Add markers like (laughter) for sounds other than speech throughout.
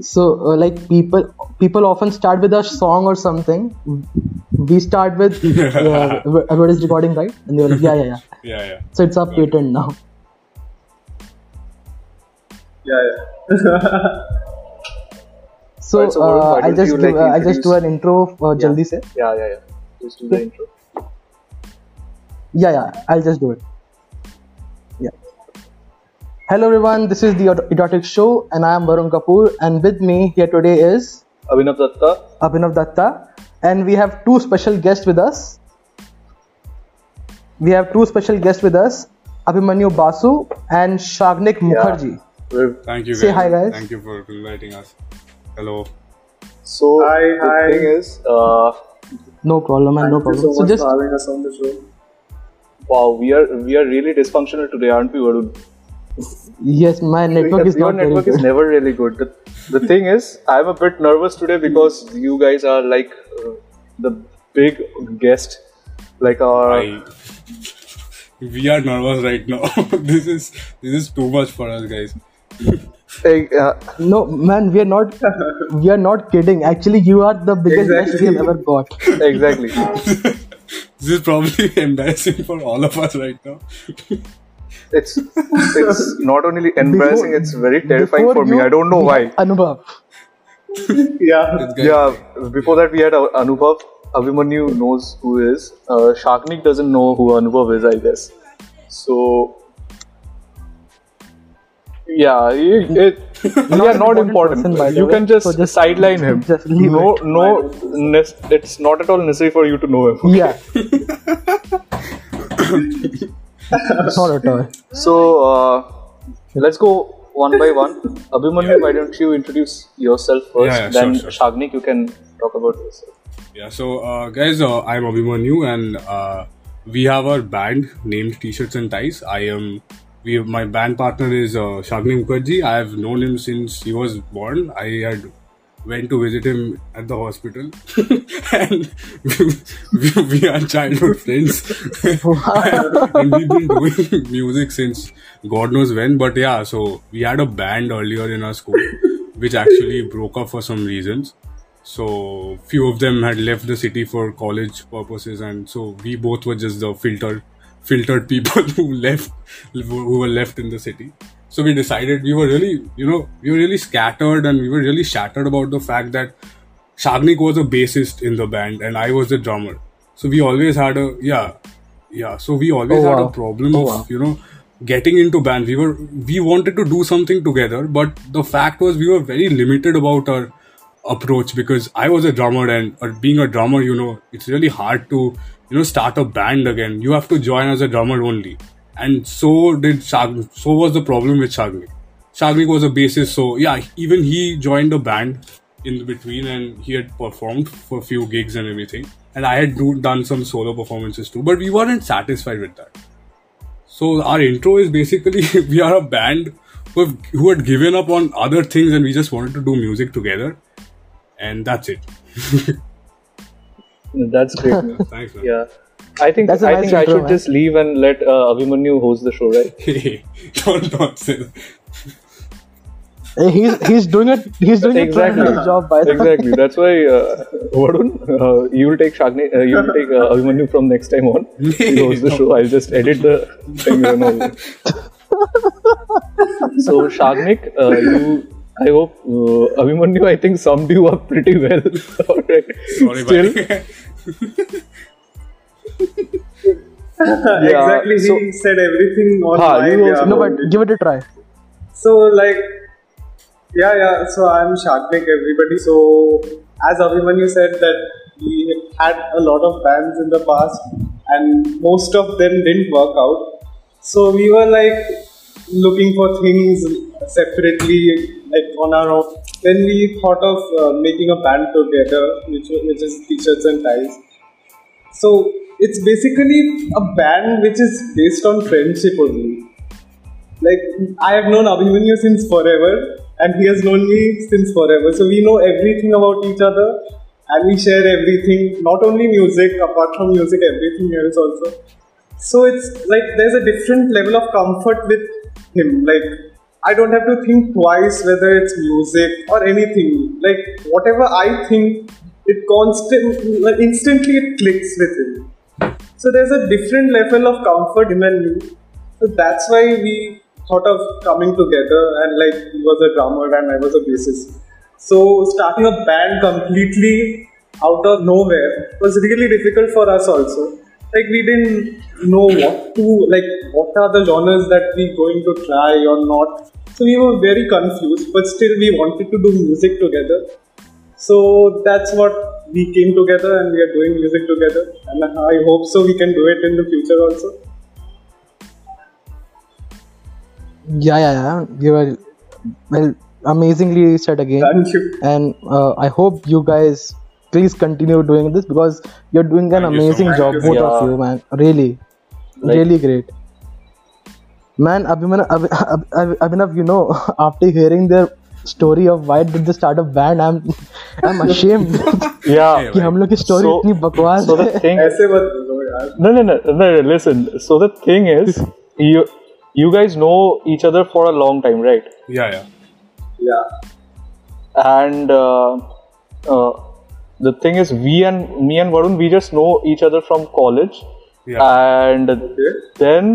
So, uh, like people, people often start with a song or something. We start with (laughs) uh, what is recording, right? And they're like, yeah, yeah, yeah. (laughs) Yeah, yeah. So it's our patent now. Yeah, yeah. (laughs) So, Alright, so uh, I don't just you, give, like, uh, I just do an intro uh, jaldi se. Yeah, yeah, yeah. Just do the intro. Yeah, yeah, I'll just do it. Yeah. Hello everyone, this is the Idiotic Show, and I am Varun Kapoor, and with me here today is Abhinav Datta. Abhinav Datta, and we have two special guests with us. We have two special guests with us, Abhimanyu Basu and Shagnik Mukherjee. We're- Thank you. Say guys. hi, guys. Thank you for inviting us. Hello. So Hi, the hi. thing is, uh, No problem, man, no problem. so So just for having us on the show. wow, we are we are really dysfunctional today, aren't we, Varun? Yes, my network is Your not very network is never really good. The, the thing is, I'm a bit nervous today because you guys are like uh, the big guest, like our. I, we are nervous right now. (laughs) this is this is too much for us, guys. Hey, uh, No, man, we are not. we are not kidding. Actually, you are the biggest guest we have ever got. exactly. (laughs) This is probably (laughs) embarrassing for all of us right now. It's it's (laughs) not only embarrassing; Before- it's very terrifying for me. I don't know why. had Anubhav. Yeah. Yeah, before that we had uh, Anubhav. Abhimanyu knows who is. Uh, Shagnik doesn't know who Anubhav is, I guess. So, yeah, it, it, yeah, not important important. person, you way, can just, so just- sideline him. just leave no, it. no, nes- it's not at all necessary for you to know him. Yeah. (laughs) (laughs) not at all. So, uh, let's go one by one. Abhimanyu, why don't you introduce yourself first? Yeah, yeah, then sure, sure. Shagnik, you can talk about yourself. Yeah, so uh, guys, uh, I'm Abhimanyu, and uh, we have our band named T-shirts and Ties. I am. We my band partner is uh, Shagnik Mukherjee. I have known him since he was born. I had went to visit him at the hospital, (laughs) and we, we, are childhood friends. and we've been doing music since God knows when. But yeah, so we had a band earlier in our school, which actually broke up for some reasons. So few of them had left the city for college purposes, and so we both were just the filtered, filtered people (laughs) who left, who were left in the city. So we decided we were really, you know, we were really scattered and we were really shattered about the fact that Shagnik was a bassist in the band and I was the drummer. So we always had a yeah, yeah. So we always Oh, had wow. a problem Oh, of wow. you know getting into band. We were we wanted to do something together, but the fact was we were very limited about our approach because I was a drummer and or being a drummer, you know, it's really hard to you know start a band again. You have to join as a drummer only, and so did Shagnik. So was the problem with Shagnik. Shagnik was a bassist, so yeah, even he joined a band in between and he had performed for a few gigs and everything. And I had do, done some solo performances too, but we weren't satisfied with that. So our intro is basically (laughs) we are a band who, have, who had given up on other things and we just wanted to do music together, and that's it. (laughs) That's great. Thanks, man. Yeah. I think That's a I nice think I should man. just leave and let uh, Abhimanyu host the show, right? (laughs) Hey, don't not say that. He's he's doing it. He's doing Exactly. a tremendous job. By the way. exactly. That's why uh, Varun, uh, you will take Shagni, uh, you will take uh, Abhimanyu from next time on. (laughs) You host the show. I'll just edit the thing. You know. (laughs) so Shagnik, uh, you. I hope uh, Abhimanyu. I think summed you up pretty well. Alright. Sorry, Still, buddy. Yeah, exactly. so- he said everything on Ha, my you also. No, but give it a try. So like, yeah, yeah. So I'm Shagnik, everybody. So as Abhimanyu said that we had a lot of bands in the past, and most of them didn't work out. So we were like looking for things separately, like on our own. Then we thought of uh, making a band together, which which is T-shirts and ties. So it's basically a band which is based on friendship only like I have known Abhimanyu since forever, and he has known me since forever. So we know everything about each other, and we share everything. Not only music, apart from music, everything else also. So it's like there's a different level of comfort with him. Like I don't have to think twice whether it's music or anything. Like whatever I think, it constant, instantly it clicks with him. So there's a different level of comfort in and me. So that's why we thought of coming together and like he was a drummer and I was a bassist. So starting a band completely out of nowhere was really difficult for us also. Like we didn't know what to like what are the genres that we going to try or not. So we were very confused, but still we wanted to do music together. So that's what we came together and we are doing music together. And I hope so we can do it in the future also. Yeah, yeah, yeah. You were well amazingly said again. Thank you. And uh, I hope you guys please continue doing this because you're doing an Thank you so amazing job, both so of you, man. Really, Like- really great. Man, Abhiman- Abhi- Abhi- Abhi- Abhinav, you know, (laughs) after hearing their story of why did they start a band, (laughs) I'm, I'm ashamed Yeah. कि हम लोग की story So- इतनी बकवास So है. the thing, ऐसे मत बोलो यार. no, no, no, no, no, listen. So the thing is, you you guys know each other for a long time, right? Yeah, yeah. Yeah. And uh, uh, the thing is, we and me and Varun, we just know each other from college. Yeah. And Okay. then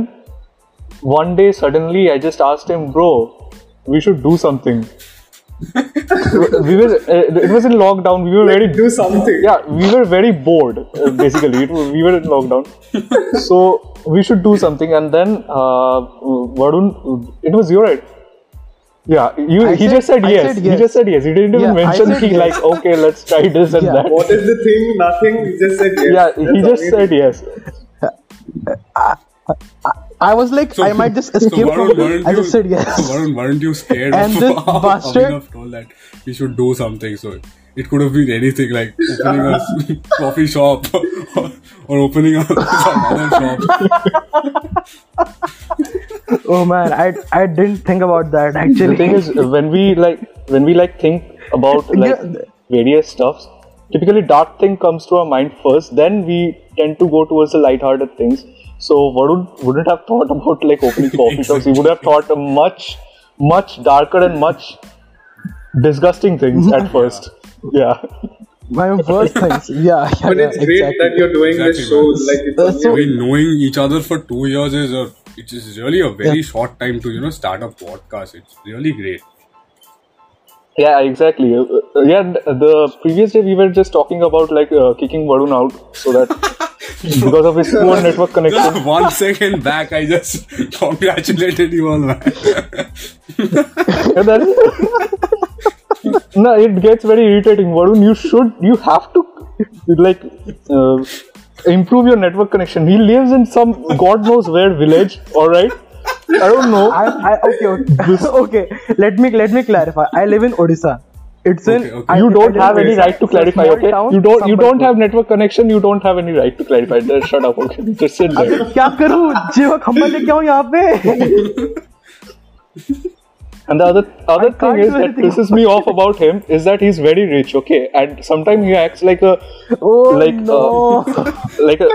one day suddenly I just asked him, bro, we should do something. we were uh, it was in lockdown. We were very Do something. yeah we were very bored uh, basically it was, we were in lockdown so we should do something and then uh, Varun it was your idea yeah you I he said- just said yes. said he just said yes he didn't even Yeah, mention he yes. like okay let's try this and Yeah. that What is the thing? Nothing. He just said yes. yeah he just amazing. said yes I was like, I might just escape Varun, from weren't. I you- just said yes. So (laughs) Varun, weren't you scared And of this (laughs) how bastard- Abhinav told that we should do something? So it could have been anything like opening a (laughs) coffee shop or, or opening a, some shop. Oh man, I I didn't think about that actually. the thing is when we like when we like think about like Yeah. various stuffs typically dark thing comes to our mind first then we tend to go towards the light-hearted things so Varun wouldn't have thought about like opening coffee (laughs) shops he would have thought much much darker and much disgusting things at first yeah My worst things. (laughs) Yeah, yeah, But yeah, it's great exactly. that you're doing this show. man. Like it's Uh, amazing. so- I knowing each other for two years is a it is really a very short time to you know start a podcast. It's really great. yeah exactly Uh, uh, yeah the previous day we were just talking about like uh, kicking Varun out so that (laughs) (laughs) because of his poor network connection One second back, I just (laughs) congratulated you all, man. Yeah, (laughs) no, it gets very irritating. Varun, you should, you have to, like, uh, improve your network connection. He lives in some god knows where village. All right, I don't know. I, I okay, okay. okay. Let me let me clarify. I live in Odisha. It's in. Okay, okay. You don't have any right to clarify. Okay, you don't, you don't have network connection. You don't have any right to clarify. Just shut up. Okay, just sit there. क्या करूँ जीवा खम्बा लेके आऊँ यहाँ पे And the other other I thing is that pisses me off about him is that he's very rich. Okay, and sometimes he acts like a Oh like no! uh, (laughs) like a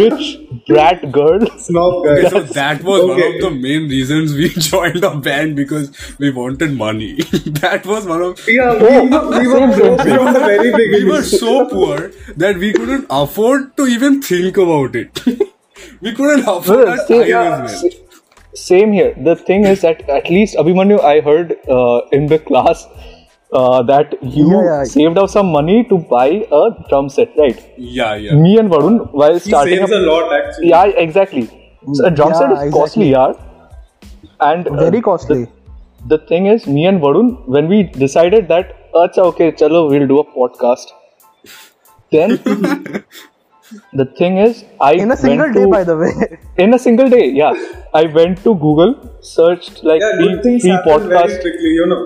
rich brat girl. Snob Okay, guys. so that was one of the main reasons we (laughs) joined the band because we wanted money. (laughs) that was one of Yeah, we, we were broke from the very big. we were so poor that we couldn't afford to even think about it. we couldn't afford Well, that same, time as well. S- same here. The thing is that at least Abhimanyu, I heard uh, in the class uh, that you Yeah, yeah. saved up some money to buy a drum set, right? Yeah, yeah. Me and Varun, while He starting saves up, a lot actually. yeah, exactly. So a drum set Yeah, is costly, yeah. And uh, Very costly. the thing is, me and Varun, when we decided that, acha, okay, chalo, we'll do a podcast. Then (laughs) the thing is, I In a single went day, to- by the way. in a single day yeah. I went to google searched like Yeah, free, good things very podcast quickly, you know.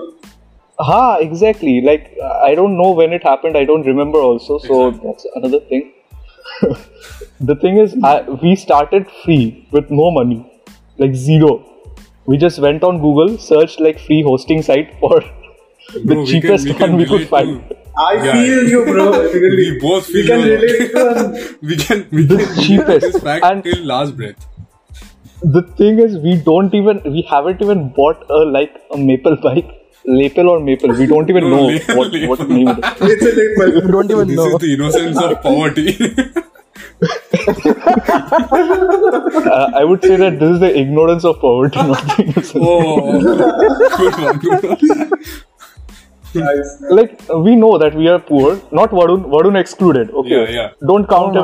ha exactly. Like i don't know when it happened i don't remember also so that's another thing. (laughs) The thing is I, we started free with no money like zero. We just went on google searched like free hosting site for the Bro, we can- cheapest we can one we could relate find to- I Yeah, feel you, bro. (laughs) Really. We both feel We can you. relate to (laughs) we can we The can cheapest this fact and- till last breath. the thing is, we don't even we haven't even bought a like a maple bike, Lapel or maple. We don't even No, know Lapel, what what Lapel. name it is. It's a little You don't even This know. This is the innocence of poverty. (laughs) Uh, I would say that this is the ignorance of poverty, not the innocence. oh, good one, good one. Nice. Like we know that we are poor, not Varun. Varun excluded. Okay, Yeah, yeah. don't count Oh him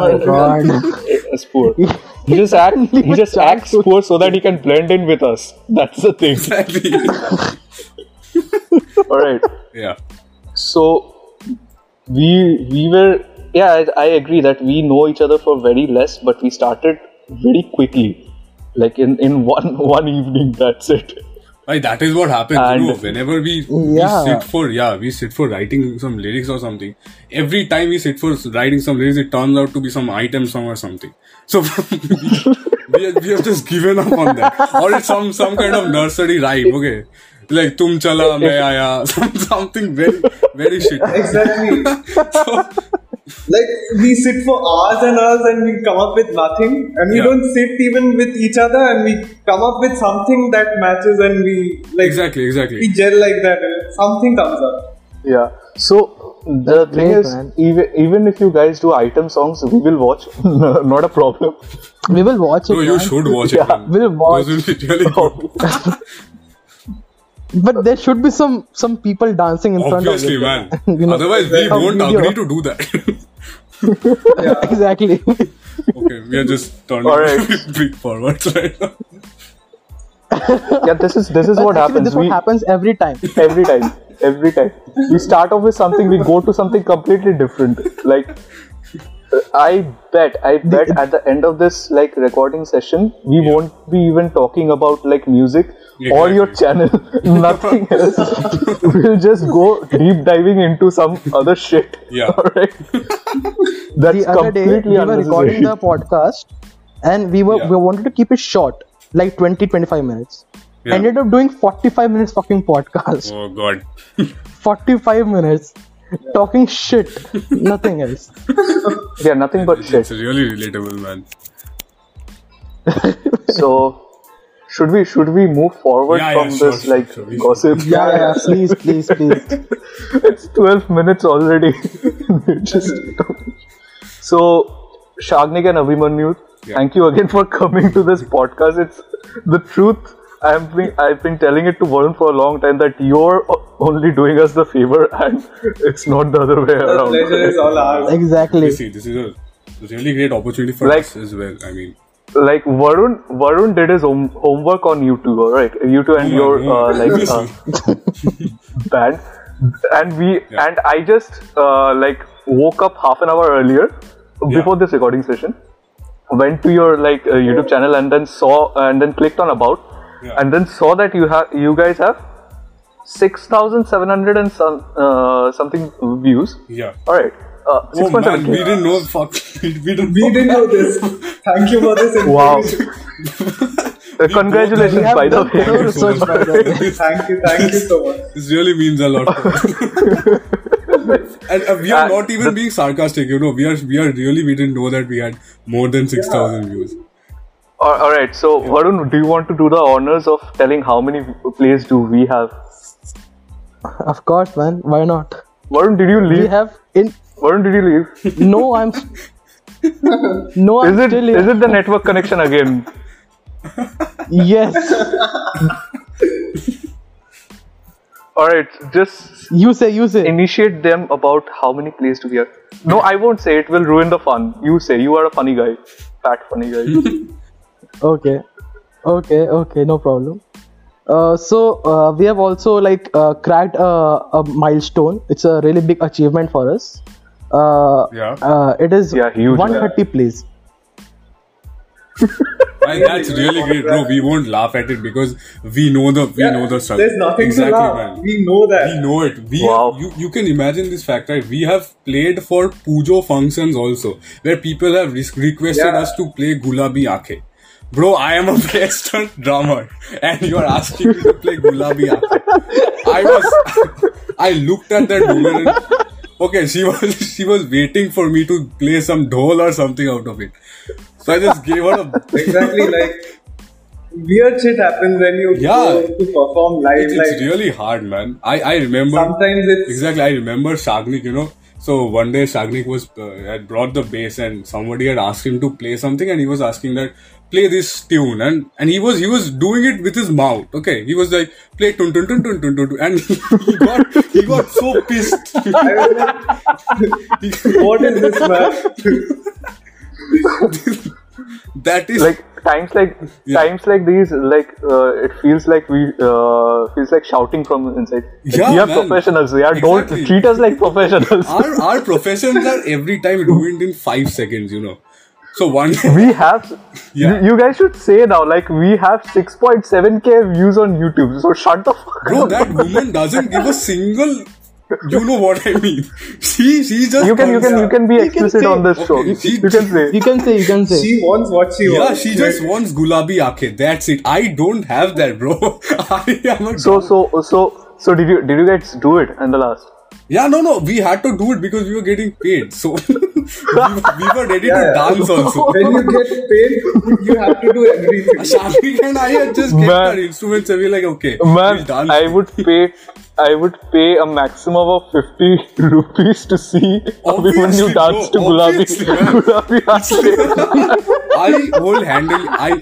as, (laughs) as poor. (laughs) He just act. He just acts poor so that he can blend in with us. That's the thing. Exactly. (laughs) All right. Yeah. So we we were yeah I, I agree that we know each other for very less, but we started very quickly, like in in one one evening. That's it. Like that is what happens, And- you know. Whenever we, Yeah. we sit for yeah, we sit for writing some lyrics or something. Every time we sit for writing some lyrics, it turns out to be some item song or something. So (laughs) we, we have just given up on that, or it's some some kind of nursery rhyme. Okay, like tum chala (laughs) main aaya, (laughs) something very very shit. Exactly. (laughs) so, like we sit for hours and hours and we come up with nothing and we Yeah. don't sit even with each other and we come up with something that matches and we like Exactly, exactly we gel like that and something comes up. Yeah. So the That's thing great, is, man. even even if you guys do item songs, we will watch. Not a problem. We will watch it. No, you man. should watch it. Yeah. Man. We'll watch. Those will be really good. But there should be some some people dancing in Obviously, front of it. man. (laughs) You know, Otherwise, we a won't video. agree to do that. (laughs) exactly. okay, we are just turning Alright. (laughs) big forwards right now. Yeah, this is this is what Actually, happens. this what We- happens every time. every time every time we start off with something we go to something completely different like i bet i bet at the end of this like recording session we won't be even talking about like music or your channel. (laughs) Nothing else. We'll just go deep diving into some other shit. Yeah. (laughs) all right that's the other day completely we were recording the (laughs) podcast and we were Yeah. we wanted to keep it short like 20 25 minutes. Yeah. ended up doing 45 minutes fucking podcast. Oh god. 45 minutes (laughs) talking shit nothing else (laughs) yeah nothing but shit It's really relatable, man. (laughs) so should we should we move forward Yeah, yeah, from sure, this sure, like sure, gossip yeah yeah please please please it's 12 minutes already. Just so, Shagnik and Abhimanyu, Yeah. thank you again for coming to this podcast. It's the truth. I've been I've been telling it to Varun for a long time that you're only doing us the favor and it's not the other way The around. pleasure is all ours. exactly You see, this is a really great opportunity for Like- us as well. I mean, Like Varun, Varun did his home, homework on YouTube, alright? YouTube and your uh, like uh, (laughs) band, and we Yeah. and I just uh, like woke up half an hour earlier before this recording session. Went to your like uh, YouTube channel and then saw and then clicked on about Yeah. and then saw that you have you guys have six thousand seven hundred and some uh, something views. yeah. Alright, uh, Oh man, 6.7K. we didn't know. Fuck, (laughs) we didn't. We didn't know this. Thank you for this (laughs) Wow. Uh, congratulations, by the done thorough way. research by the way Thank you, thank you so much. This really means a lot. (laughs) and uh, we are Uh, not even being sarcastic. You know, we are we are really we didn't know that we had more than six thousand views. All right. So, Varun, do you want to do the honors of telling how many plays do we have? of course man why not Varun, did you leave? we have in Varun, did you leave? (laughs) no i'm no i'm Is it still is here it the network connection again? yes All right. Just you say you say initiate them about how many plays do we have. No, I won't say. It will ruin the fun. You say. You are a funny guy. Fat funny guy. (laughs) okay okay okay no problem uh, so uh, we have also like uh, cracked a, a milestone it's a really big achievement for us uh, Yeah. uh, it is Yeah, huge, 130 plays (laughs) And that's really great, bro. We won't laugh at it because we know the we know the struggle. There's nothing exactly, to laugh. man. We know that. We know it. We Wow. you, you can imagine this fact, right? We have played for Pujo functions also, where people have re- requested Yeah. us to play Gulabi Aankhen. Bro, I am a (laughs) Western drummer, and you are asking me to play Gulabi. I was, I looked at that woman. And, okay, she was she was waiting for me to play some dhol or something out of it. So I just gave her a exactly (laughs) like weird shit happens when you Yeah. to perform live. It's, like it's really hard, man. I, I remember sometimes it's exactly. I remember Shagnik. You know, so one day Shagnik was uh, had brought the bass, and somebody had asked him to play something, and he was asking that play this tune, and and he was he was doing it with his mouth. Okay, he was like play tun tun tun tun tun tun, tun and he got he got so pissed. (laughs) I what is this man? (laughs) that is like times like Yeah. times like these like uh, it feels like we uh, feels like shouting from inside like, Yeah, we are man. professionals yeah don't treat us like professionals our our professions are every time ruined in five seconds. You know. So one (laughs) we have Yeah. you, you guys should say now like we have 6.7k views on youtube so shut the fuck up. bro, up that woman doesn't give a single. You know what I mean? She she just you can you can comes- you can be explicit say- on this show Okay, you, she- you can say You can say, you can say. She wants what she Yeah, wants. Yeah, she just wants gulabi aankhen. That's it. I don't have that, bro. (laughs) I am a so so so so did you did you guys do it in the last yeah, no, no. We had to do it because we were getting paid. So (laughs) we, we were ready Yeah, to yeah. dance also. when you get paid, you have to do everything. (laughs) Shagnik and I had just kept Man. our instruments and we were like, okay, we'll Man, dance. I would pay, I would pay a maximum of fifty rupees to see when Obviously, you dance to bro, Gulabi. obviously. Gulabi (laughs) I will handle. I.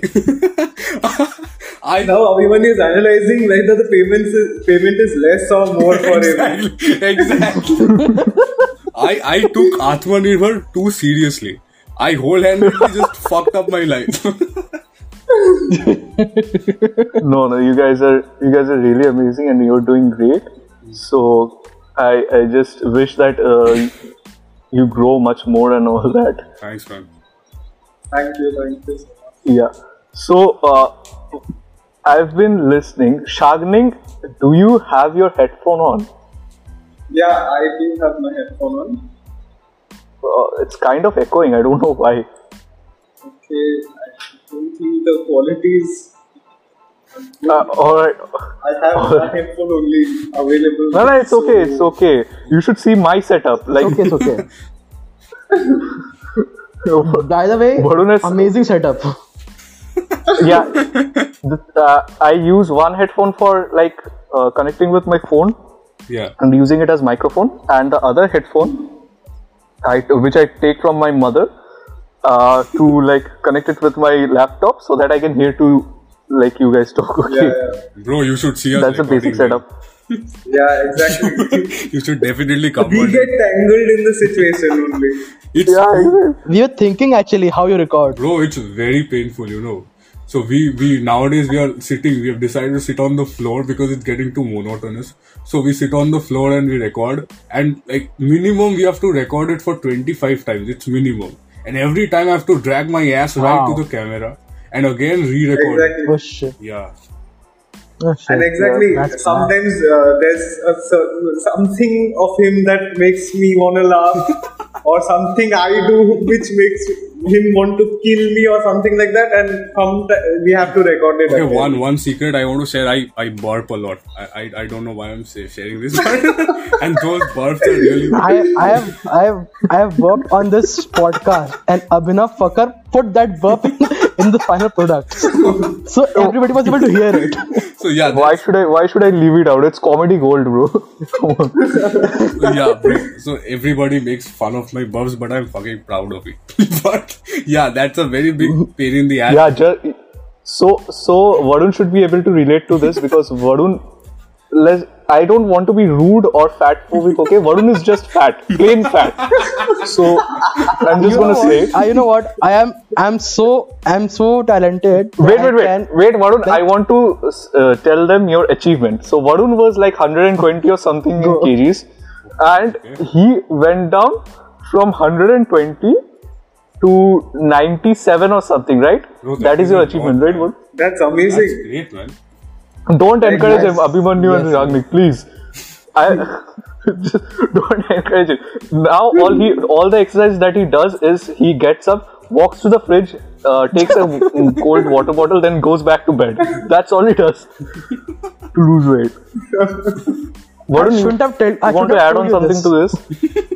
(laughs) I Now everyone is analyzing whether the payments is, payment is less or more for him. exactly. Exactly. I I took Atmanirbhar too seriously. I whole-handedly just fucked up my life. (laughs) No, no, you guys are you guys are really amazing and you're doing great. So I I just wish that uh, you grow much more and all that. Thanks, man. Thank you, thank you. Yeah. So uh, I've been listening. Shagnik, do you have your headphone on? Yeah, I do have my headphone on. Uh, it's kind of echoing. I don't know why. Okay, I don't think the quality is. Uh, all right. I have my headphone only available. No, no, it's so- okay. It's okay. You should see my setup. Like, Okay, it's okay. (laughs) By the way, Varun amazing setup. yeah, the, uh, I use one headphone for like uh, connecting with my phone Yeah. and using it as microphone, and the other headphone, I, which I take from my mother, uh, to like connect it with my laptop so that I can hear to like you guys talk. Okay, Yeah, yeah, Bro, you should see us. that's a basic setup. (laughs) yeah, exactly. You should definitely come. we one get tangled in the situation only. It's Yeah, We were thinking actually how you record. bro, it's very painful, you know. So we we nowadays we are sitting. We have decided to sit on the floor because it's getting too monotonous. So we sit on the floor and we record. And like minimum, we have to record it for twenty five times. It's minimum. And every time I have to drag my ass right to the camera and again re-record. it. Exactly. Oh shit. Yeah. Oh, shit. And exactly, that's sometimes uh, there's a, certain- something of him that makes me want to laugh, (laughs) or something I do which makes him want to kill me, or something like that. And come we have to record it. Okay, again. one one secret I want to share. I I burp a lot. I I, I don't know why I'm say, sharing this, (laughs) and those burps are really. I, I have I have I have worked on this podcast and Abhinav Fakar put that burp in, in the final product. So everybody was able to hear it. So yeah, Why should I? Why should I leave it out? It's comedy gold, bro. Come on. So, yeah. So everybody makes fun of my burps, but I'm fucking proud of it. (laughs) but yeah, that's a very big pain in the ass. Yeah, so so Varun should be able to relate to this because Varun, les- I don't want to be rude or fat phobic. Okay, (laughs) Varun is just fat, plain fat. So I'm just You gonna say. what? I, you know what? I am I'm so I'm so talented. Wait, wait, wait, can- wait, Varun. I want to uh, tell them your achievement. So Varun was like 120 or something in Go. kgs, and he went down from 120 to 97 or something, right? Bro, that is is your achievement, right. Varun? That's amazing. That's amazing. great, man. Don't encourage him, Yes. Abhimanyu and Yes. Ragnik, please. I (laughs) just don't encourage it. Now all he all the exercise that he does is he gets up, walks to the fridge, uh, takes a (laughs) cold water bottle, then goes back to bed. That's all he does to lose weight. What I shouldn't have told. I want to add on something this. to this?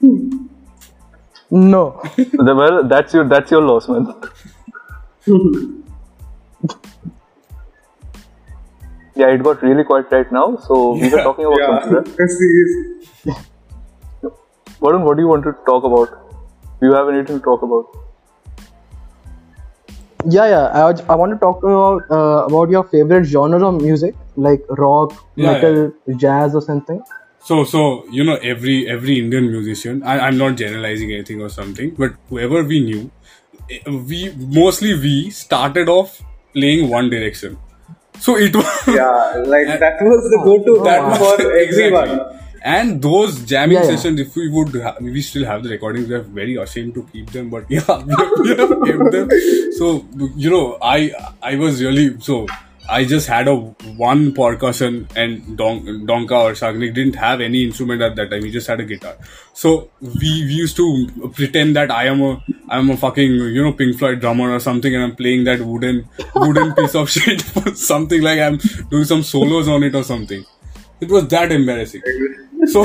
(laughs) No. Well, that's your that's your loss, man. Yeah, it got really quiet right now. So we were talking about Yeah, something. right? Seriously. Varun, what do you want to talk about? Do you have anything to talk about? Yeah, yeah. I, I want to talk about uh, about your favorite genre of music, like rock, Yeah, metal, jazz, or something. So, so you know, every every Indian musician. I, I'm not generalizing anything or something, but whoever we knew, eh, we mostly we started off playing one direction. So it was (laughs) Yeah, like that was the go-to that one was for everyone. exactly. And those jamming Yeah, yeah. sessions, if we would, ha- we still have the recordings. We're very ashamed to keep them, but (laughs) yeah, we have, we have kept them. So you know, I I was really so. I just had a one percussion and Don, Donka or Shagnik didn't have any instrument at that time. He just had a guitar. So we, we used to pretend that I am a I'm a fucking you know Pink Floyd drummer or something, and I'm playing that wooden wooden piece of (laughs) shit, for something like I'm doing some solos on it or something. It was that embarrassing. So,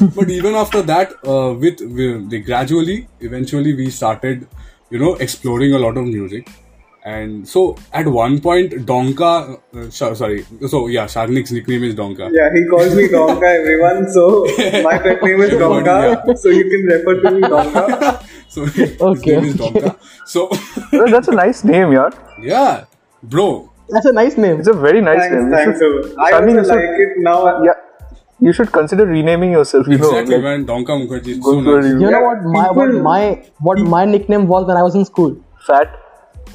(laughs) but even after that, uh, with, with the gradually, eventually, we started, you know, exploring a lot of music. And so, at one point, Donka, uh, sh- sorry, so yeah, Shagnik's nickname is Donka. Yeah, he calls me Donka, everyone. So my (laughs) pet name is Donka. So you can refer to me Donka. (laughs) So his Okay, name is okay. Donka. So (laughs) Well, That's a nice name, yeah. yeah, bro. That's a nice name. It's a very nice Thanks, name. You thanks. should- So I Shagnik, also you should- like it now. yeah, you should consider renaming yourself. You know, Exactly, like, man. Donka Mukherjee so going to a nice. You know what my what my what my nickname was when I was in school? fat.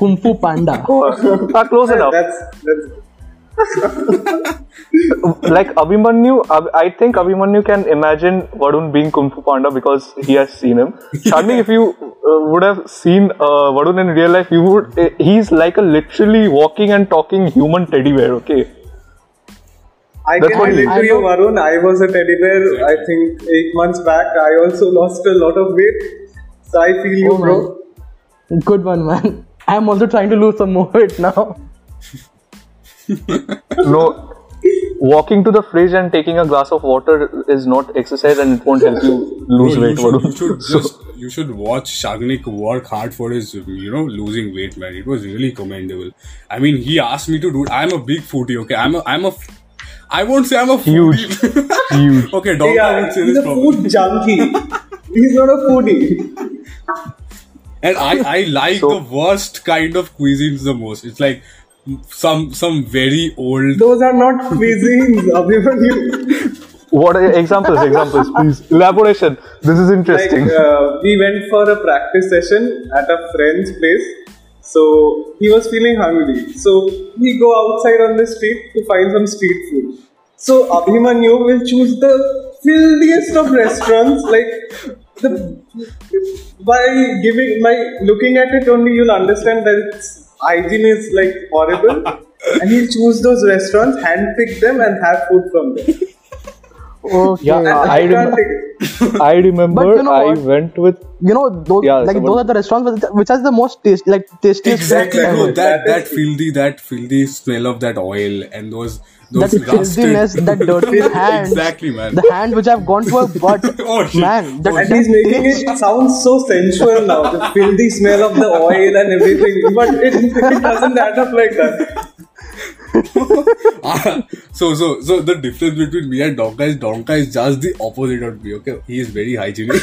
Kung Fu Panda. (laughs) Oh, ah, close enough. That's that's (laughs) like Abhimanyu, I think Abhimanyu can imagine Varun being Kung Fu Panda because he has seen him. Shani, if you uh, would have seen uh, Varun in real life, you would. Uh, he's like a literally walking and talking human teddy bear. Okay. I That's can what relate to you, know. Varun. I was a teddy bear. I think eight months back. I also lost a lot of weight. So I feel you, Oh, bro. Good one, man. I'm also trying to lose some more (laughs) weight now. No. Walking to the fridge and taking a glass of water is not exercise and it won't help you lose Bro, weight, you, should, you (laughs) should So- just you should watch Shagnik work hard for his you know losing weight, man. It was really commendable. I mean, he asked me to do. it. I'm a big foodie. Okay, I'm a I'm a. I won't say I'm a Huge. foodie. Huge. (laughs) okay, Donka Yeah, would say he's this a probably. food junkie. he's not a foodie. And I I (laughs) like So- the worst kind of cuisines the most. It's like some some very old. Those are not cuisines, (laughs) Abhimanyu. What are examples? Examples, please. Elaboration. This is like interesting. uh, we went for a practice session at a friend's place so he was feeling hungry so we go outside on the street to find some street food so abhimanyu will choose the filthiest of restaurants like the by giving by looking at it only you'll understand that its hygiene is like horrible (laughs) and he'll choose those restaurants handpick them and have food from them Okay. Yeah, and I I, can't remember- (laughs) I remember But you know I what? went with you know those Yeah, like so those are the restaurants which, which has the most taste like tastiest Exactly, food bro. ever. That That that is- filthy that filthy smell of that oil and those those that rusted. filthiness, that (laughs) dirty hand. Exactly, man. the hand which I've gone to a butt. Oh, shit. Man, oh, that, And he's making it (laughs) sound so sensual now. The filthy smell of the oil and everything. But it, it doesn't add up like that. (laughs) Ah, so so so the difference between me and Donka is Donka is just the opposite of me. Okay, he is very hygienic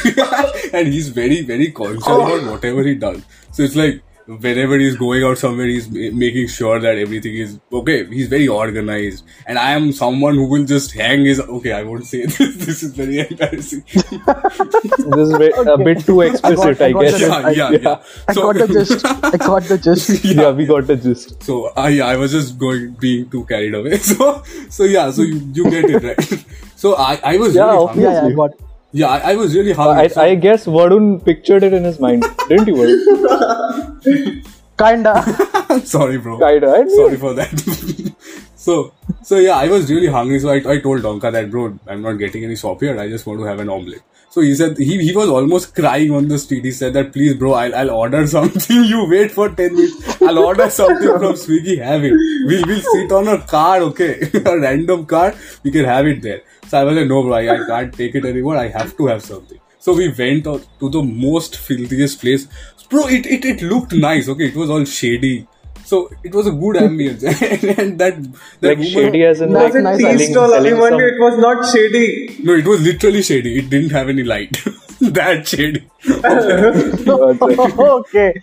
and he's very very conscious oh. about whatever he does. So it's like whenever he's going out somewhere, he's ma- making sure that everything is okay. He's very organized, and I am someone who will just hang his. Okay, I won't say (laughs) this. This is very embarrassing. (laughs) this is ve- a bit too explicit, I, I got guess. the- yeah, yeah, yeah. (laughs) I got the gist. I got the gist. yeah, we got the gist. So I I was just going being too carried away. So so yeah, so you, you get it right. So I I was Yeah, really obviously. Yeah, yeah, I got. Yeah, I, I was really hungry. I, so- I guess Varun pictured it in his mind, didn't you, Varun? Kinda. (laughs) Sorry, bro. Kinda, I mean- Sorry for that. (laughs) so, so yeah, I was really hungry, so I, I told Donka that, bro, I'm not getting any soup here. I just want to have an omelette. So he said he, he was almost crying on the street. He said that please, bro, I'll, I'll order (laughs) something. You wait for ten minutes. I'll order something from Swiggy. Have it. We will sit on a car, okay, (laughs) a random car. We can have it there. So I was like, no, bro, I, I can't take it anymore. I have to have something. So we went to the most filthiest place. Bro, it, it, it looked nice, okay? It was all shady. So it was a good ambience, (laughs) and that that Like woman, shady as in Nice, like nice, Tea selling- selling, stall, selling Abhimanyu, it was not shady. No, it was literally shady. It didn't have any light. (laughs) that shady. okay, (laughs) okay.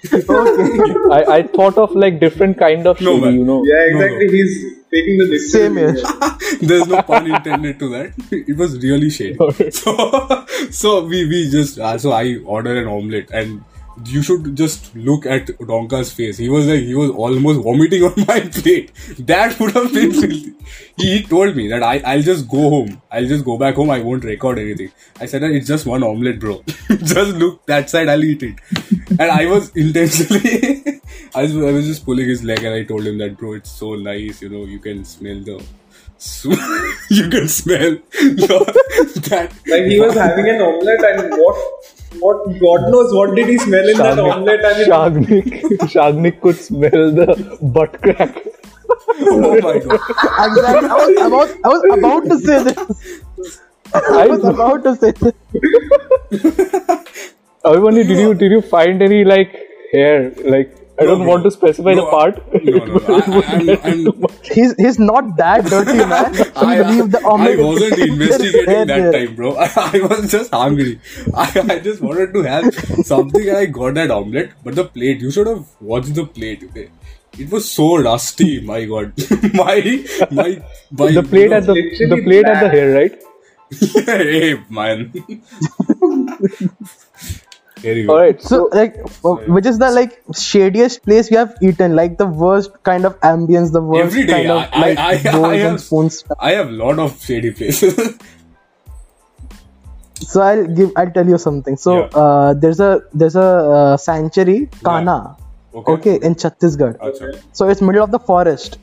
I, I thought of like different kind of No, shady, man. you know. Yeah, No, no. exactly. He's taking the distance. Same here. There's no pun intended to that. It was really shady. So, so we we just uh, so I ordered an omelette and you should just look at Donka's face. He was like he was almost vomiting on my (laughs) plate. That would have been. (laughs) He told me that I I'll just go home. I'll just go back home. I won't record anything. I said that it's just one omelette, bro. (laughs) just look that side. I'll eat it. And I was intentionally. I was I was just pulling his leg and I told him that bro, it's so nice. You know, you can smell the. Sm- (laughs) you can smell the, (laughs) that Like he was (laughs) having an omelette and what, what God knows what did he smell in that omelette? I mean, Shagnik, Shagnik could smell the butt crack. oh my god Exactly. I was about, I was about to say this. I I was about to say this. Abhimanyu, did you did you find any like hair? Like I No, don't bro. want to specify the part. no no (laughs) I, I, I'm, I'm, He's he's not that dirty, man. (laughs) I, You leave the I omelette. wasn't There is investigating that time, bro. I, (laughs) I was just hungry. I, I just wanted to have something and I got that omelette. But the plate, you should have watched the plate. Okay? It was so rusty, my god. my, my, my, The plate you at the the plate at the hair, right? hey, man. Here you go. All right. So So like, uh, which is the like shadiest place we have eaten? Like the worst kind of ambience, the worst Every day, kind of I, like I, I, bowls I, and have, spoons. I have lot of shady places. (laughs) So I'll give, I'll tell you something. So Yeah. uh, there's a there's a uh, sanctuary, Kana, Okay. okay, in Chhattisgarh. Acha. So it's middle of the forest.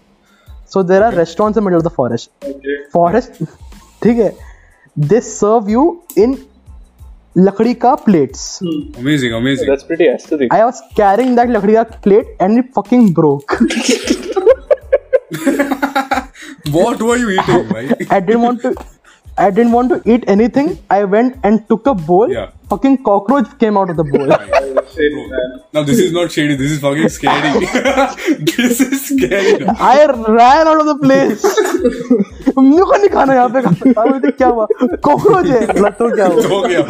So there are restaurants in middle of the forest. okay. Forest, (laughs) ठीक है? They serve you in lakrika plates. Amazing, amazing. That's pretty aesthetic. I was carrying that lakrika plate and it fucking broke. (laughs) what were you eating, (laughs) I, I didn't want to. I didn't want to eat anything. I went and took a bowl. Yeah fucking cockroach came out of the bowl. now this is not shady. This is fucking scary. this is scary. I ran out of the place. मेरे को नहीं खाना यहाँ पे खाना मुझे क्या हुआ कॉकरोच है लट्टू क्या हुआ हो गया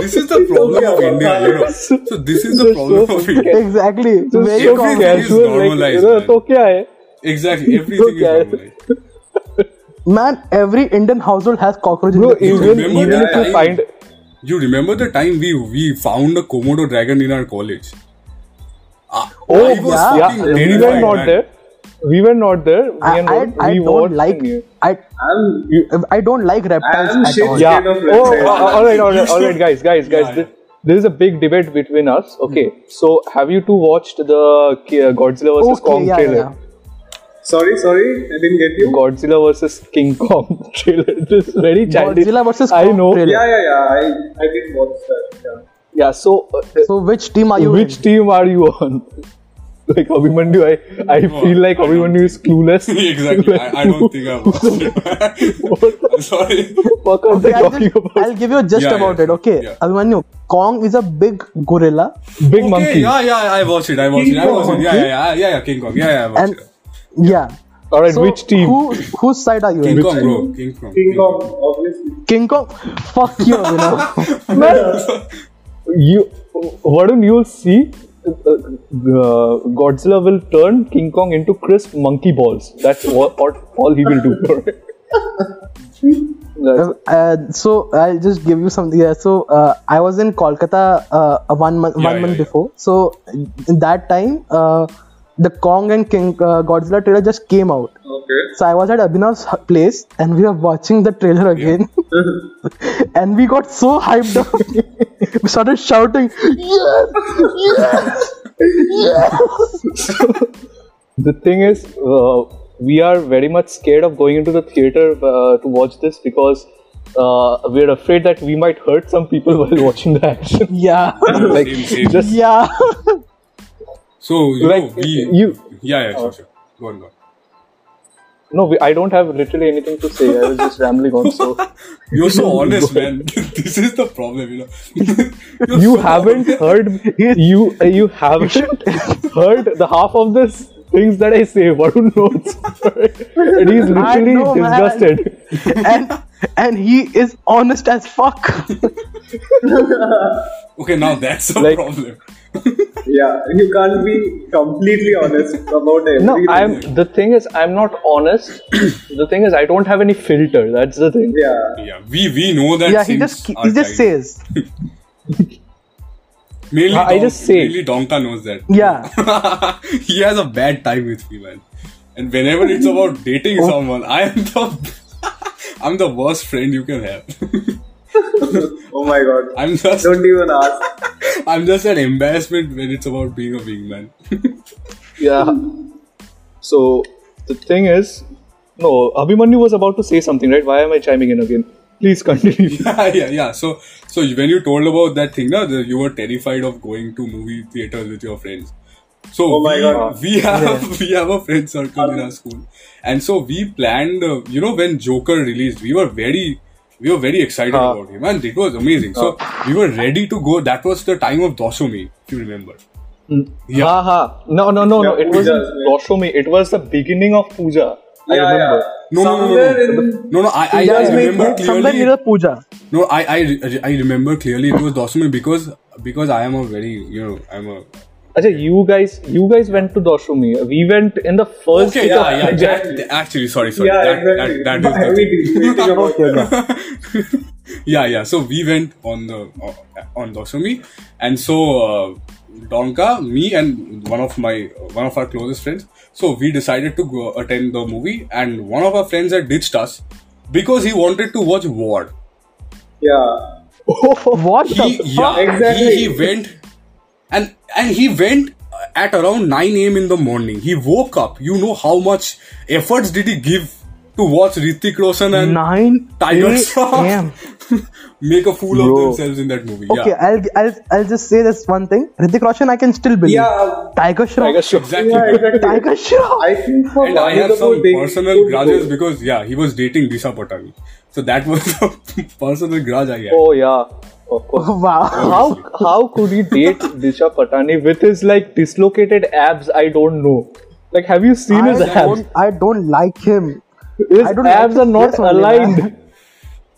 this is the problem of India you know so this is the problem of India exactly very common तो क्या है exactly everything is normalised man every indian household has cockroaches bro even, even if you find You remember the time we we found a Komodo dragon in our college? Ah, oh yeah, yeah, we were not man. there. We were not there. Me I, and I, Rohan, I we don't like in. I You- I don't like reptiles at all. yeah. Oh, reptiles. uh, all right, all You right, all right, guys, guys, guys. Yeah, This, this is a big debate between us. Okay, so have you two watched the uh, Godzilla vs Okay, Kong yeah, trailer? Yeah. Sorry, sorry, I didn't get you. Godzilla vs King Kong (laughs) trailer. This very childish. Godzilla versus I Kong know. trailer. Yeah, yeah, yeah. I, I did watch that. Yeah. Yeah. So, uh, So which team are you on? which in? team are you on? (laughs) Like Abhimanyu, I, I feel like I don't Abhimanyu is clueless. (laughs) exactly. I, I don't think I watched it. I'm sorry. What are they Okay, I'll, talking just, about? I'll give you a gist Yeah, about yeah, it. Okay, yeah. Abhimanyu, Kong is a big gorilla, Big Okay, monkey. yeah, yeah, I watched it. I watched King it. I watched Kong, it. Yeah, yeah, yeah, yeah, yeah, King Kong. Yeah, yeah, I watched and it. Yeah. All right, So which team? Who whose side are you in? King in? Kong, bro. King Kong. King Kong, obviously. King Kong. Fuck you, you know. (laughs) Man, you Varun, you'll see uh, uh, Godzilla will turn King Kong into crisp monkey balls. That's all, all, all he will do. (laughs) Uh, so I'll just give you something. Yeah. So uh, I was in Kolkata uh, one month Yeah, one yeah, month yeah. before. So in that time, uh, the Kong and King uh, Godzilla trailer just came out. Okay. So I was at Abhinav's place and we were watching the trailer again. (laughs) and we got so hyped up. (laughs) we started shouting, Yes! Yes! Yes! the thing is, uh, we are very much scared of going into the theater uh, to watch this because uh, we're afraid that we might hurt some people (laughs) while watching the action. Yeah. like, Same, same. just yeah. So, you Like, know, we. you- Yeah, yeah, sure, oh. sure. Go on, go on. No, we, I don't have literally anything to say. I was just rambling on. So (laughs) You're so honest, man. (laughs) this is the problem, you know. (laughs) You're you so haven't heard you uh, you haven't heard the half of this things that I say. Varun knows, and he's literally know, disgusted. and and he is honest as fuck. Okay, now that's a Like- problem. Yeah, you can't be completely honest about everything. No, I'm. The thing is, I'm not honest. the thing is, I don't have any filter. That's the thing. Yeah. Yeah, we we know that. yeah, he just he just time. says. (laughs) Mainly, I Don- just say. Mainly Donka knows that. Yeah. (laughs) he has a bad time with me, man. And whenever it's about dating Oh. someone, I am the (laughs) I'm the worst friend you can have. Oh my god. I'm just Don't even ask. I'm just an embarrassment when it's about being a wingman. Yeah. So the thing is, no, Abhimanyu was about to say something, right? Why am I chiming in again? Please continue. (laughs) yeah, yeah, yeah. So, so when you told about that thing, na, the, you were terrified of going to movie theaters with your friends. So Oh my we, God. we have (laughs) we have a friend circle in our school, and so we planned. Uh, you know, when Joker released, we were very we were very excited Ah. about him, and it was amazing. So we were ready to go. That was the time of Doshumi, if you remember. Yeah. Ha ha. No, no, no, no. Yeah, It wasn't yeah. Doshami. It was the beginning of puja. I remember. yeah. No, no, no, no, Somewhere no, no, no. I, I, I Pujas make remember Somewhere near clearly. the puja. No, I, I, I remember clearly it was Doshumi because because I am a very you know I'm a Acha, you guys, you guys went to Doshumi. We went in the first Okay, yeah, yeah. puja. That, actually, sorry, sorry. Yeah, that, exactly. that, that is (laughs) the thing. (laughs) yeah, yeah. So we went on the uh, on Doshumi, and so uh, Donka, me, and one of my one of our closest friends. So we decided to go attend the movie, and one of our friends had ditched us because he wanted to watch War. Yeah. (laughs) What the He, yeah, Exactly. he, he went and and he went at around 9 a.m. in the morning. He woke up. You know how much efforts did he give to watch Hrithik Roshan and 9 Tiger Shroff a.m. (laughs) make a fool Bro. of themselves in that movie? Okay, Yeah, I'll, I'll I'll just say this one thing. Hrithik Roshan, I can still believe. Yeah. Tiger Shroff. Tiger Shroff. exactly. Yeah, exactly. Tiger Shroff. I think for And I have some days personal would grudges because yeah, he was dating Disha Patani. So that was (laughs) the personal grudge I had. Oh yeah, of course. Wow. How how could he date Disha Patani with his like dislocated abs? I don't know. Like, have you seen I his abs? don't, I don't like him. His I don't abs like are not face only, aligned.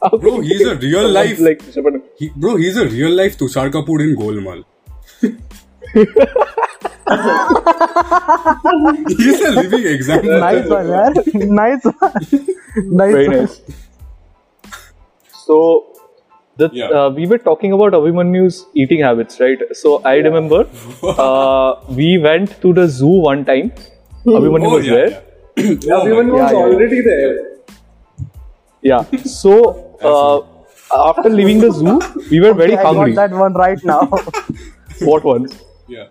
Bro, could he's a (laughs) real life- like Disha Patani? He, bro, he's a real life Tushar Kapoor in Golmaal. (laughs) he's a living example. Nice one, man. (laughs) nice one. nice Very one. nice. So, the, Yeah. uh, we were talking about Abhimanyu's eating habits, right? So I remember uh, we went to the zoo one time. Abhimanyu Oh, was yeah, there. yeah. Oh, Everyone my was Yeah, yeah, already there. Yeah. So uh, after leaving the zoo, we were very hungry. I hungry. got that one right now. (laughs) What one? Yeah.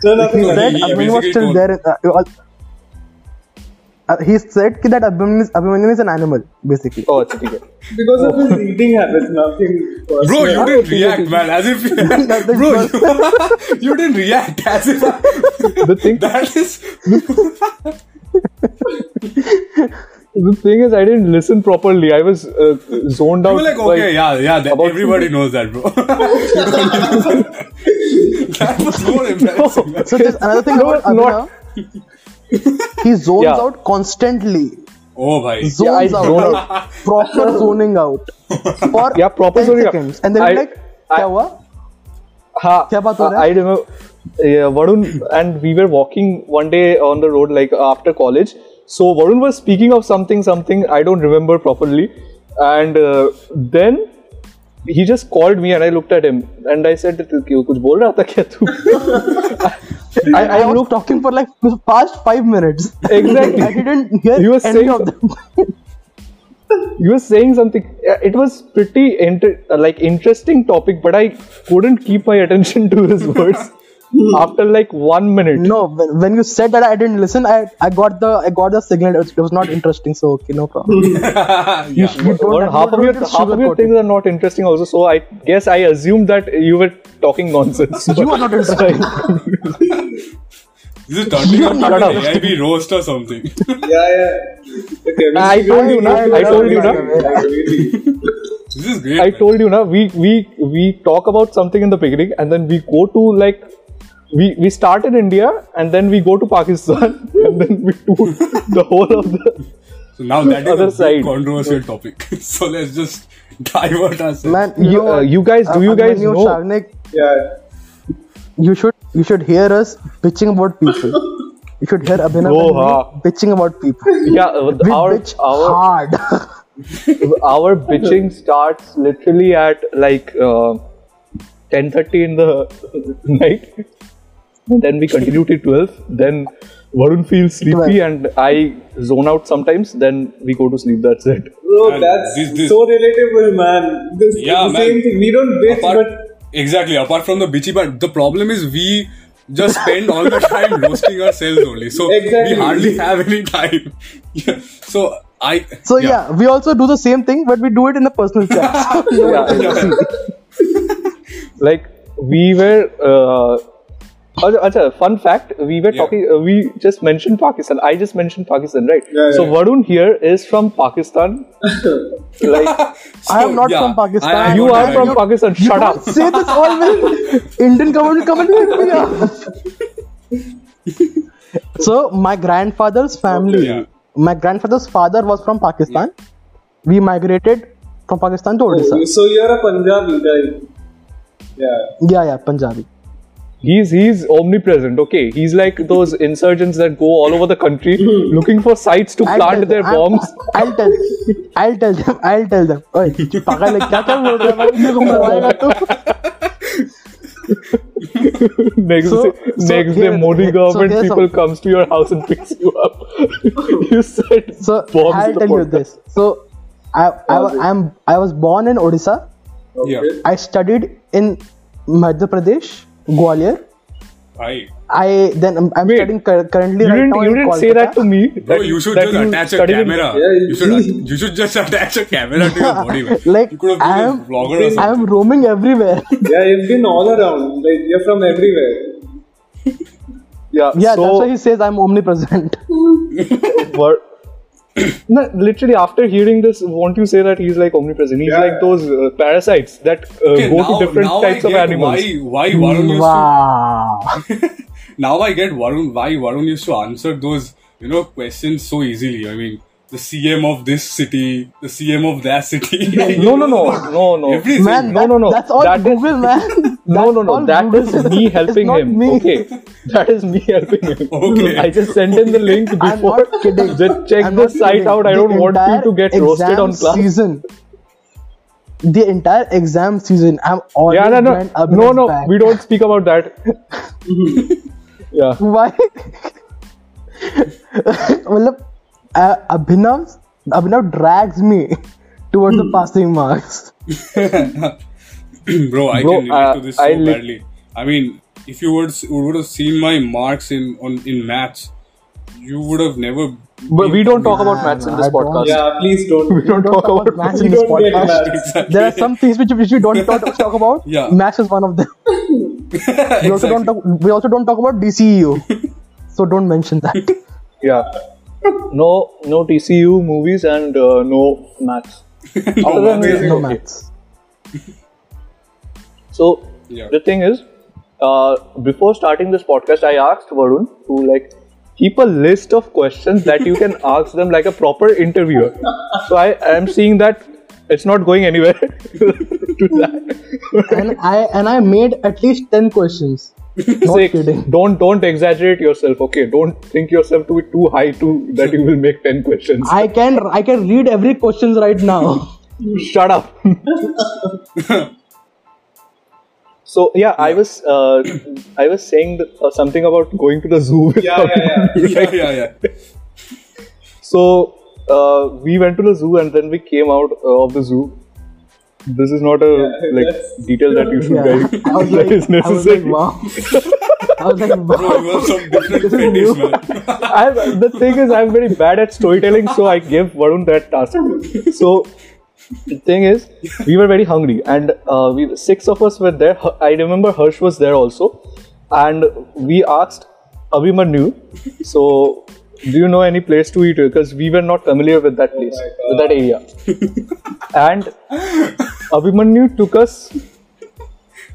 So nothing. (laughs) So said he- he Abhimanyu was still told- there. Uh, he said that Abhimanyu is, Abhimanyu is an animal, basically. Oh, okay. (laughs) Because of his eating habits, nothing. Personal. Bro, you didn't react, man. As if. (laughs) (laughs) bro, you, you, didn't react as if. the thing. That is. the thing is, I didn't listen properly. I was uh, zoned out. You were like, okay, by, yeah, yeah. That, everybody knows that, bro. that was more impressive. No, so there's another thing no, about Abhina. He zones Yeah. out constantly. Oh, bhai. Zones Yeah, I out. zone like, proper zoning out. For Yeah, proper 10 zoning out. And then I- like, I- क्या हुआ? हाँ, क्या बात हो रहा है? I remember yeah, Varun and we were walking one day on the road like after college. So Varun was speaking of something, something I don't remember properly, and uh, then he just called me and I looked at him and I said, "क्यों कुछ बोल रहा था क्या तू?" I, I, I was talking for like the past five minutes. exactly. I didn't hear you were any saying of them. you were saying something uh, it was pretty inter- uh, like interesting topic but i couldn't keep my attention to his words Hmm. after like one minute No, when, when you said that I didn't listen, I, I got the I got the signal. It was, it was not interesting, so okay, no problem. Hmm. (laughs) yeah. You don't Well, half of your half of your things are not interesting also so i guess i assumed that you were talking nonsense You are not interesting. (laughs) This is turning out Shut to up. an AIB roast or something. (laughs) Yeah, yeah. The chemistry I told you, na. Yeah, I told you, yeah, na. yeah. Really. this is great. I man. told you, na. We we we talk about something in the beginning, and then we go to like. We, we start in India and then we go to Pakistan (laughs) and then we do the whole of the So now that is Other a side. controversial topic. (laughs) so let's just divert ourselves. Man, You- know uh, you guys- do you guys know- Shagnik, Yeah. you should you should hear us bitching about people. You should hear Abhinav Oh, ha. bitching about people. yeah uh, We our bitch our hard. (laughs) our bitching starts literally at like uh, 10:30 in the night. And then we continue till 12. Then Varun feels sleepy and I zone out sometimes. Then we go to sleep. That's it. Bro, Man, that's this- this- so relatable, man. This Yeah, the man. same thing. We don't bitch, apart, but exactly apart from the bitchy part the problem is we just spend all the time (laughs) roasting ourselves only so Exactly. we hardly have any time yeah. so i So yeah. we also do the same thing, but we do it in the personal chat. (laughs) Yeah. (laughs) like we were. Uh, Acha, acha, fun fact we were Yeah. talking uh, we just mentioned pakistan i just mentioned pakistan right Yeah, so yeah. varun here is from pakistan (laughs) like I am not yeah, from Pakistan. I- I you are from any- pakistan You shut up say this always. Indian government coming to me up. (laughs) So my grandfather's family, Yeah. my grandfather's father was from Pakistan. We migrated from Pakistan to Odisha. so you're a Punjabi guy. Yeah. Yeah, yeah, Punjabi He's he's omnipresent. Okay, he's like those insurgents that go all over the country (laughs) looking for sites to I'll plant tell their them, bombs. (laughs) I'll, I'll tell I'll tell them I'll tell them ओए पागल है क्या क्या बोल रहा है भाई मेरे को मरवाएगा तू next So- day, so next day, here- Modi so government here's people some- comes to your house and picks you up. (laughs) you said so bombs I'll the tell you podcast. this so I I wa- I'm I was born in Odisha yeah I studied in Madhya Pradesh Gwalior I, I then I'm, I'm Wait, studying currently You right didn't now you didn't say that to me. bro that- you should that just you attach a camera Yeah, you should you should just attach a camera to your body man. (laughs) Like you could have I been am, a vlogger or I'm roaming everywhere. (laughs) Yeah, you've been all around. Like you're from everywhere. Yeah, yeah, so that's why he says I'm omnipresent. (laughs) what- no, literally after hearing this, won't you say that he's like omnipresent? He's Yeah. like those uh, parasites that uh, okay, go now, to different types of animals. why why Varun used to (laughs) now I get Varun why Varun used to answer those you know questions so easily. I mean, the CM of this city, the CM of that city. (laughs) No, no, no, no, no. Everything. Man, No, that, no, no. That's all That is- Google, man. (laughs) No, That's no, no. all That is Google. me It's (laughs) helping not him. me. Okay, that is me helping him. Okay. I just sent him the link I'm before. not kidding. Just check I'm the not site kidding. out. I The don't want you entire to get roasted exam on class. Season. The entire exam season, I'm always Yeah, no, no, behind no, Abhinav's no. back. We don't speak about that. yeah. Why? मतलब uh, Abhinav Abhinav drags me towards the passing marks. (laughs) Bro, I Bro, can relate uh, to this so I li- badly. I mean, if you would would have seen my marks in on in maths, you would have never. But we don't talk about maths in this podcast. Yeah, please don't. We don't talk about maths maths. in this podcast. Exactly. There are some things which, which we don't talk, talk about. (laughs) Yeah. Maths is one of them. (laughs) We also don't talk, we also don't talk about DCEU. so don't mention that. Yeah. No, no TCU movies and uh, no maths. (laughs) Other than maths. No okay. maths. (laughs) So Yeah. the thing is, uh, before starting this podcast, I asked Varun to like keep a list of questions that you can (laughs) ask them like a proper interviewer. So I am seeing that it's not going anywhere. to that. And I and I made at least ten questions. Not Six. kidding. Don't don't exaggerate yourself. Okay, don't think yourself to be too high to that you will make ten questions. I can I can read every questions right now. Shut up. so yeah, I was uh, I was saying that, uh, something about going to the zoo. Yeah, yeah, (laughs) yeah, yeah, yeah. So uh, we went to the zoo and then we came out uh, of the zoo. This is not a like that's- detail that you should Yeah. guys I was (laughs) that like, is I was necessary. like, wow. (laughs) I was like, Bro, wow. you have some different This is fetish, new. man. (laughs) I'm, the thing is, I'm very bad at storytelling, so I gave Varun that task. So the thing is, we were very hungry, and uh, we six of us were there. I remember Harsh was there also, and we asked Abhimanyu. So, do you know any place to eat? Because we were not familiar with that place, with that area. (laughs) and Abhimanyu took us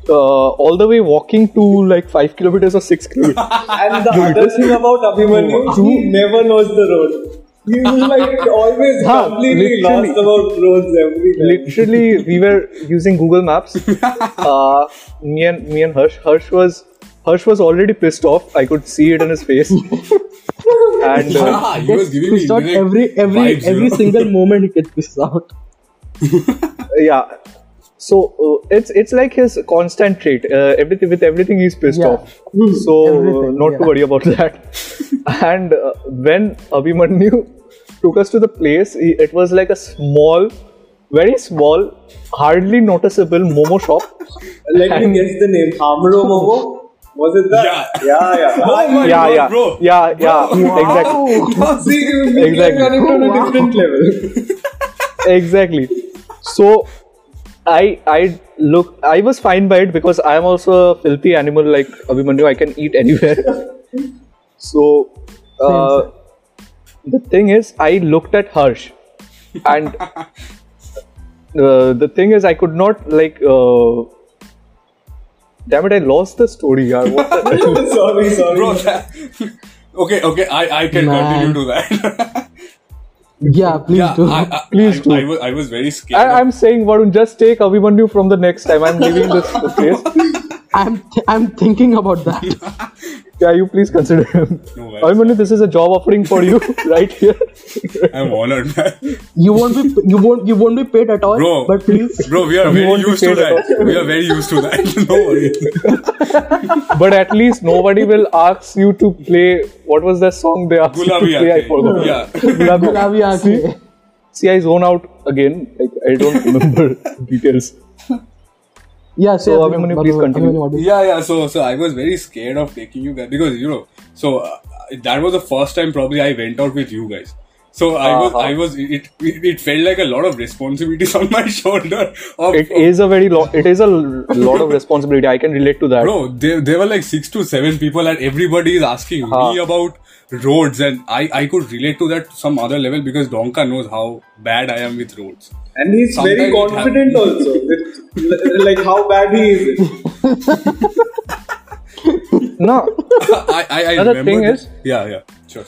uh, all the way walking to like five kilometers or six kilometers. (laughs) And the other thing about Abhimanyu, he never knows the road. He was like always Huh, completely lost about roads everywhere. Literally, we were using Google Maps. (laughs) Uh, me and me and Harsh. Harsh was Harsh was already pissed off. I could see it in his face. (laughs) and uh, Ah, he was giving me It's every every vibes, you every know. single (laughs) moment he gets pissed out. (laughs) yeah so uh, it's it's like his constant trait uh, everything with everything he's pissed Yeah. off so uh, Everything, not to worry about that and uh, when abhimanyu took us to the place he, it was like a small very small hardly noticeable momo shop Let me guess the name. Hamro Momo? Was it that? Yeah. Yeah, yeah. (laughs) Oh my yeah God, yeah bro. yeah yeah exactly See, (laughs) we Exactly. are running on a Wow. different level. (laughs) exactly so i i look i was fine by it because i am also a filthy animal like abhimanyu i can eat anywhere so uh, the thing is i looked at harsh and uh, the thing is i could not like uh, damn it i lost the story yaar. what the (laughs) sorry, sorry. Bro, that, (laughs) okay, okay, I, I can Man. continue to that. (laughs) Yeah, please yeah, do. I, I, Please I, do. I, was, I was very scared. I, I'm saying varun just take abhimanyu from the next time i'm leaving this place I'm th- I'm thinking about that. Yeah, you please consider him. No, man. Abhimanyu, this is a job offering for you (laughs) right here. I'm honored, man. You won't be you won't you won't be paid at all. Bro, but please. bro, we are very used to at that. We are very used to that. (laughs) no worries. but at least nobody will ask you to play. What was that song they asked you to play? I forgot. Yeah. Gulabi. Gulabi Aankhen. See, I zone out again. Like I don't remember (laughs) details. Yeah, So, Abhimanyu, please continue. what is- Yeah, yeah. So, so I was very scared of taking you guys because you know. So uh, that was the first time probably I went out with you guys. So I was, Uh-huh. I was. It, it, it felt like a lot of responsibilities (laughs) on my shoulder. Of, It is a very lot. It is a lot of responsibility. I can relate to that. Bro, there, there were like six to seven people, and everybody is asking Huh. me about roads, and I, I could relate to that to some other level because Donka knows how bad I am with roads. And he's Sometimes very confident also. With, like how bad he is. No, I, I, I Another remember thing that- is- yeah, yeah, sure.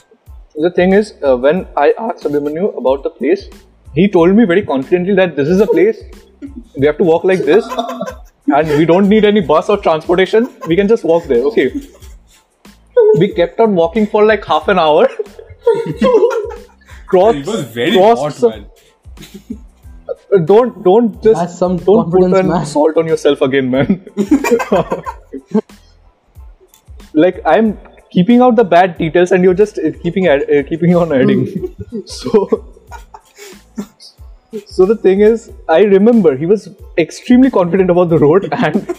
the thing is, uh, when I asked Abhimanyu about the place, he told me very confidently that this is a place. We have to walk like this, and we don't need any bus or transportation. We can just walk there. Okay. We kept on walking for like half an hour. Crossed, It was very crossed hot, some- man. Don't don't just That's some don't put an man. salt on yourself again, man. (laughs) like I'm keeping out the bad details, and you're just uh, keeping ad- uh, keeping on adding. (laughs) (laughs) so so the thing is, I remember he was extremely confident about the road, and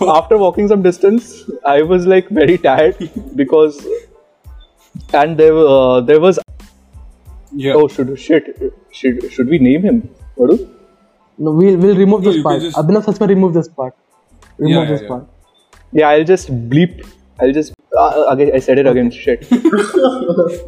after walking some distance, I was like very tired because. And there, uh, there was Yeah. oh should shit should should we name him? Vadu? No, we'll we'll remove No, this you can part. just- Abhinav Sachma remove this part. Remove Yeah, yeah, this yeah. part. Yeah, I'll just bleep. I'll just. Uh, again, I said it again. Shit. (laughs)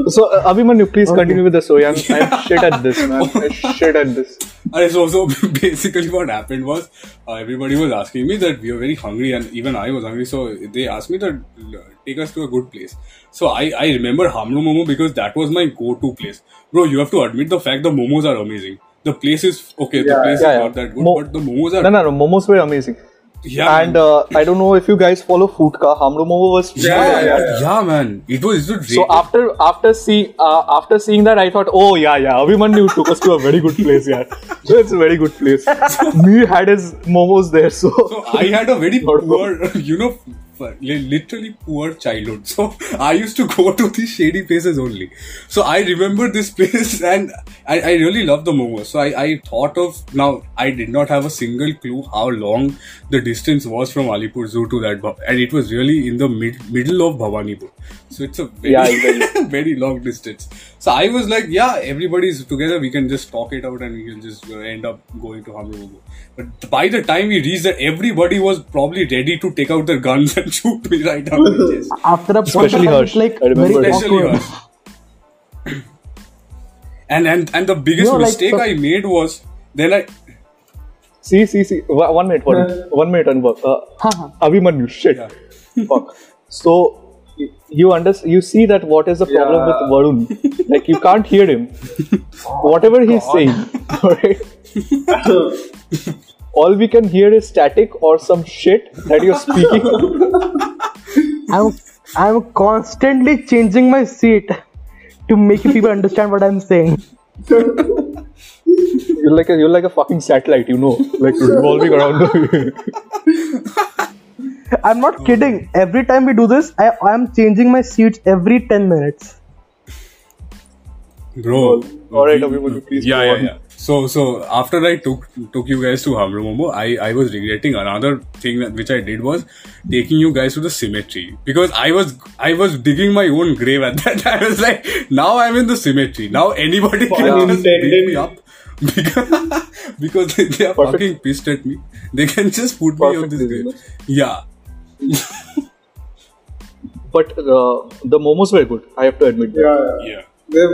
so, uh, Abhimanyu, please continue with the story. I'm, I'm shit at this, man. I'm shit at this. (laughs) And so, so (laughs) basically, what happened was uh, everybody was asking me that we were very hungry, and even I was hungry. So they asked me that uh, take us to a good place. So I, I remember Hamro Momo because that was my go-to place. Bro, you have to admit the fact the momos are amazing. The place is okay. The Yeah, place yeah, is yeah. not that good, Mo- but the momos are No, no, no. Momos were amazing. Yeah. and uh, I don't know if you guys follow Foodka. Hamro Momo was. yeah, yeah, yeah, yeah, man. It was it was So great. after after seeing uh, after seeing that, I thought, oh yeah, yeah, Abhimanyu took us to a very good place. Yeah, so it's a very good place. (laughs) Me had his momos there, so. So I had a very (laughs) Not poor, you know, li- literally poor childhood. (laughs) So I used to go (laughs) to these shady places only. So I remember this place (laughs) and I, I really love the momos. So I, I thought of now I did not have a single clue how long the distance was from Alipur Zoo to that, and it was really in the mid, middle of Bhawanipur. So it's a very, Yeah, very long distance. So I was like, yeah, everybody's together. We can just talk it out and we can just uh, end up going to Hamrugo. But by the time we reached that, everybody was probably ready to take out their guns and (laughs) shoot me right on the chest. (laughs) After a point, Especially I was Harsh, like I remember. very Especially awkward. Harsh. And and and the biggest You know, like, mistake so- I made was then I See, see, see. One minute, one minute, one minute, Anubhav. Uh, (laughs) Abhimanyu, shit. Yeah. Fuck. So y- you understand? You see that what is the problem Yeah. with Varun? Like you can't hear him. Whatever he's saying, (laughs) alright. (laughs) All we can hear is static or some shit that you're speaking. (laughs) I'm I'm constantly changing my seat to make people understand what I'm saying. You're like a you're like a fucking satellite, you know, like revolving around. (laughs) I'm not kidding. Every time we do this, I I'm changing my seats every 10 minutes. bro. Alright, we- Abhimanyu, please Yeah, yeah, on. yeah. So so after I took took you guys to Hamro Momo, I I was regretting another thing that which I did was taking you guys to the cemetery because I was I was digging my own grave at (laughs) that time. I was like, now I'm in the cemetery. Now anybody can Pun just beat me up. (laughs) Because, because they, they are Perfect. fucking pissed at me. They can just put me on this grave. Yeah. But uh, the momos were good. I have to admit that. Yeah, yeah. Yeah. They're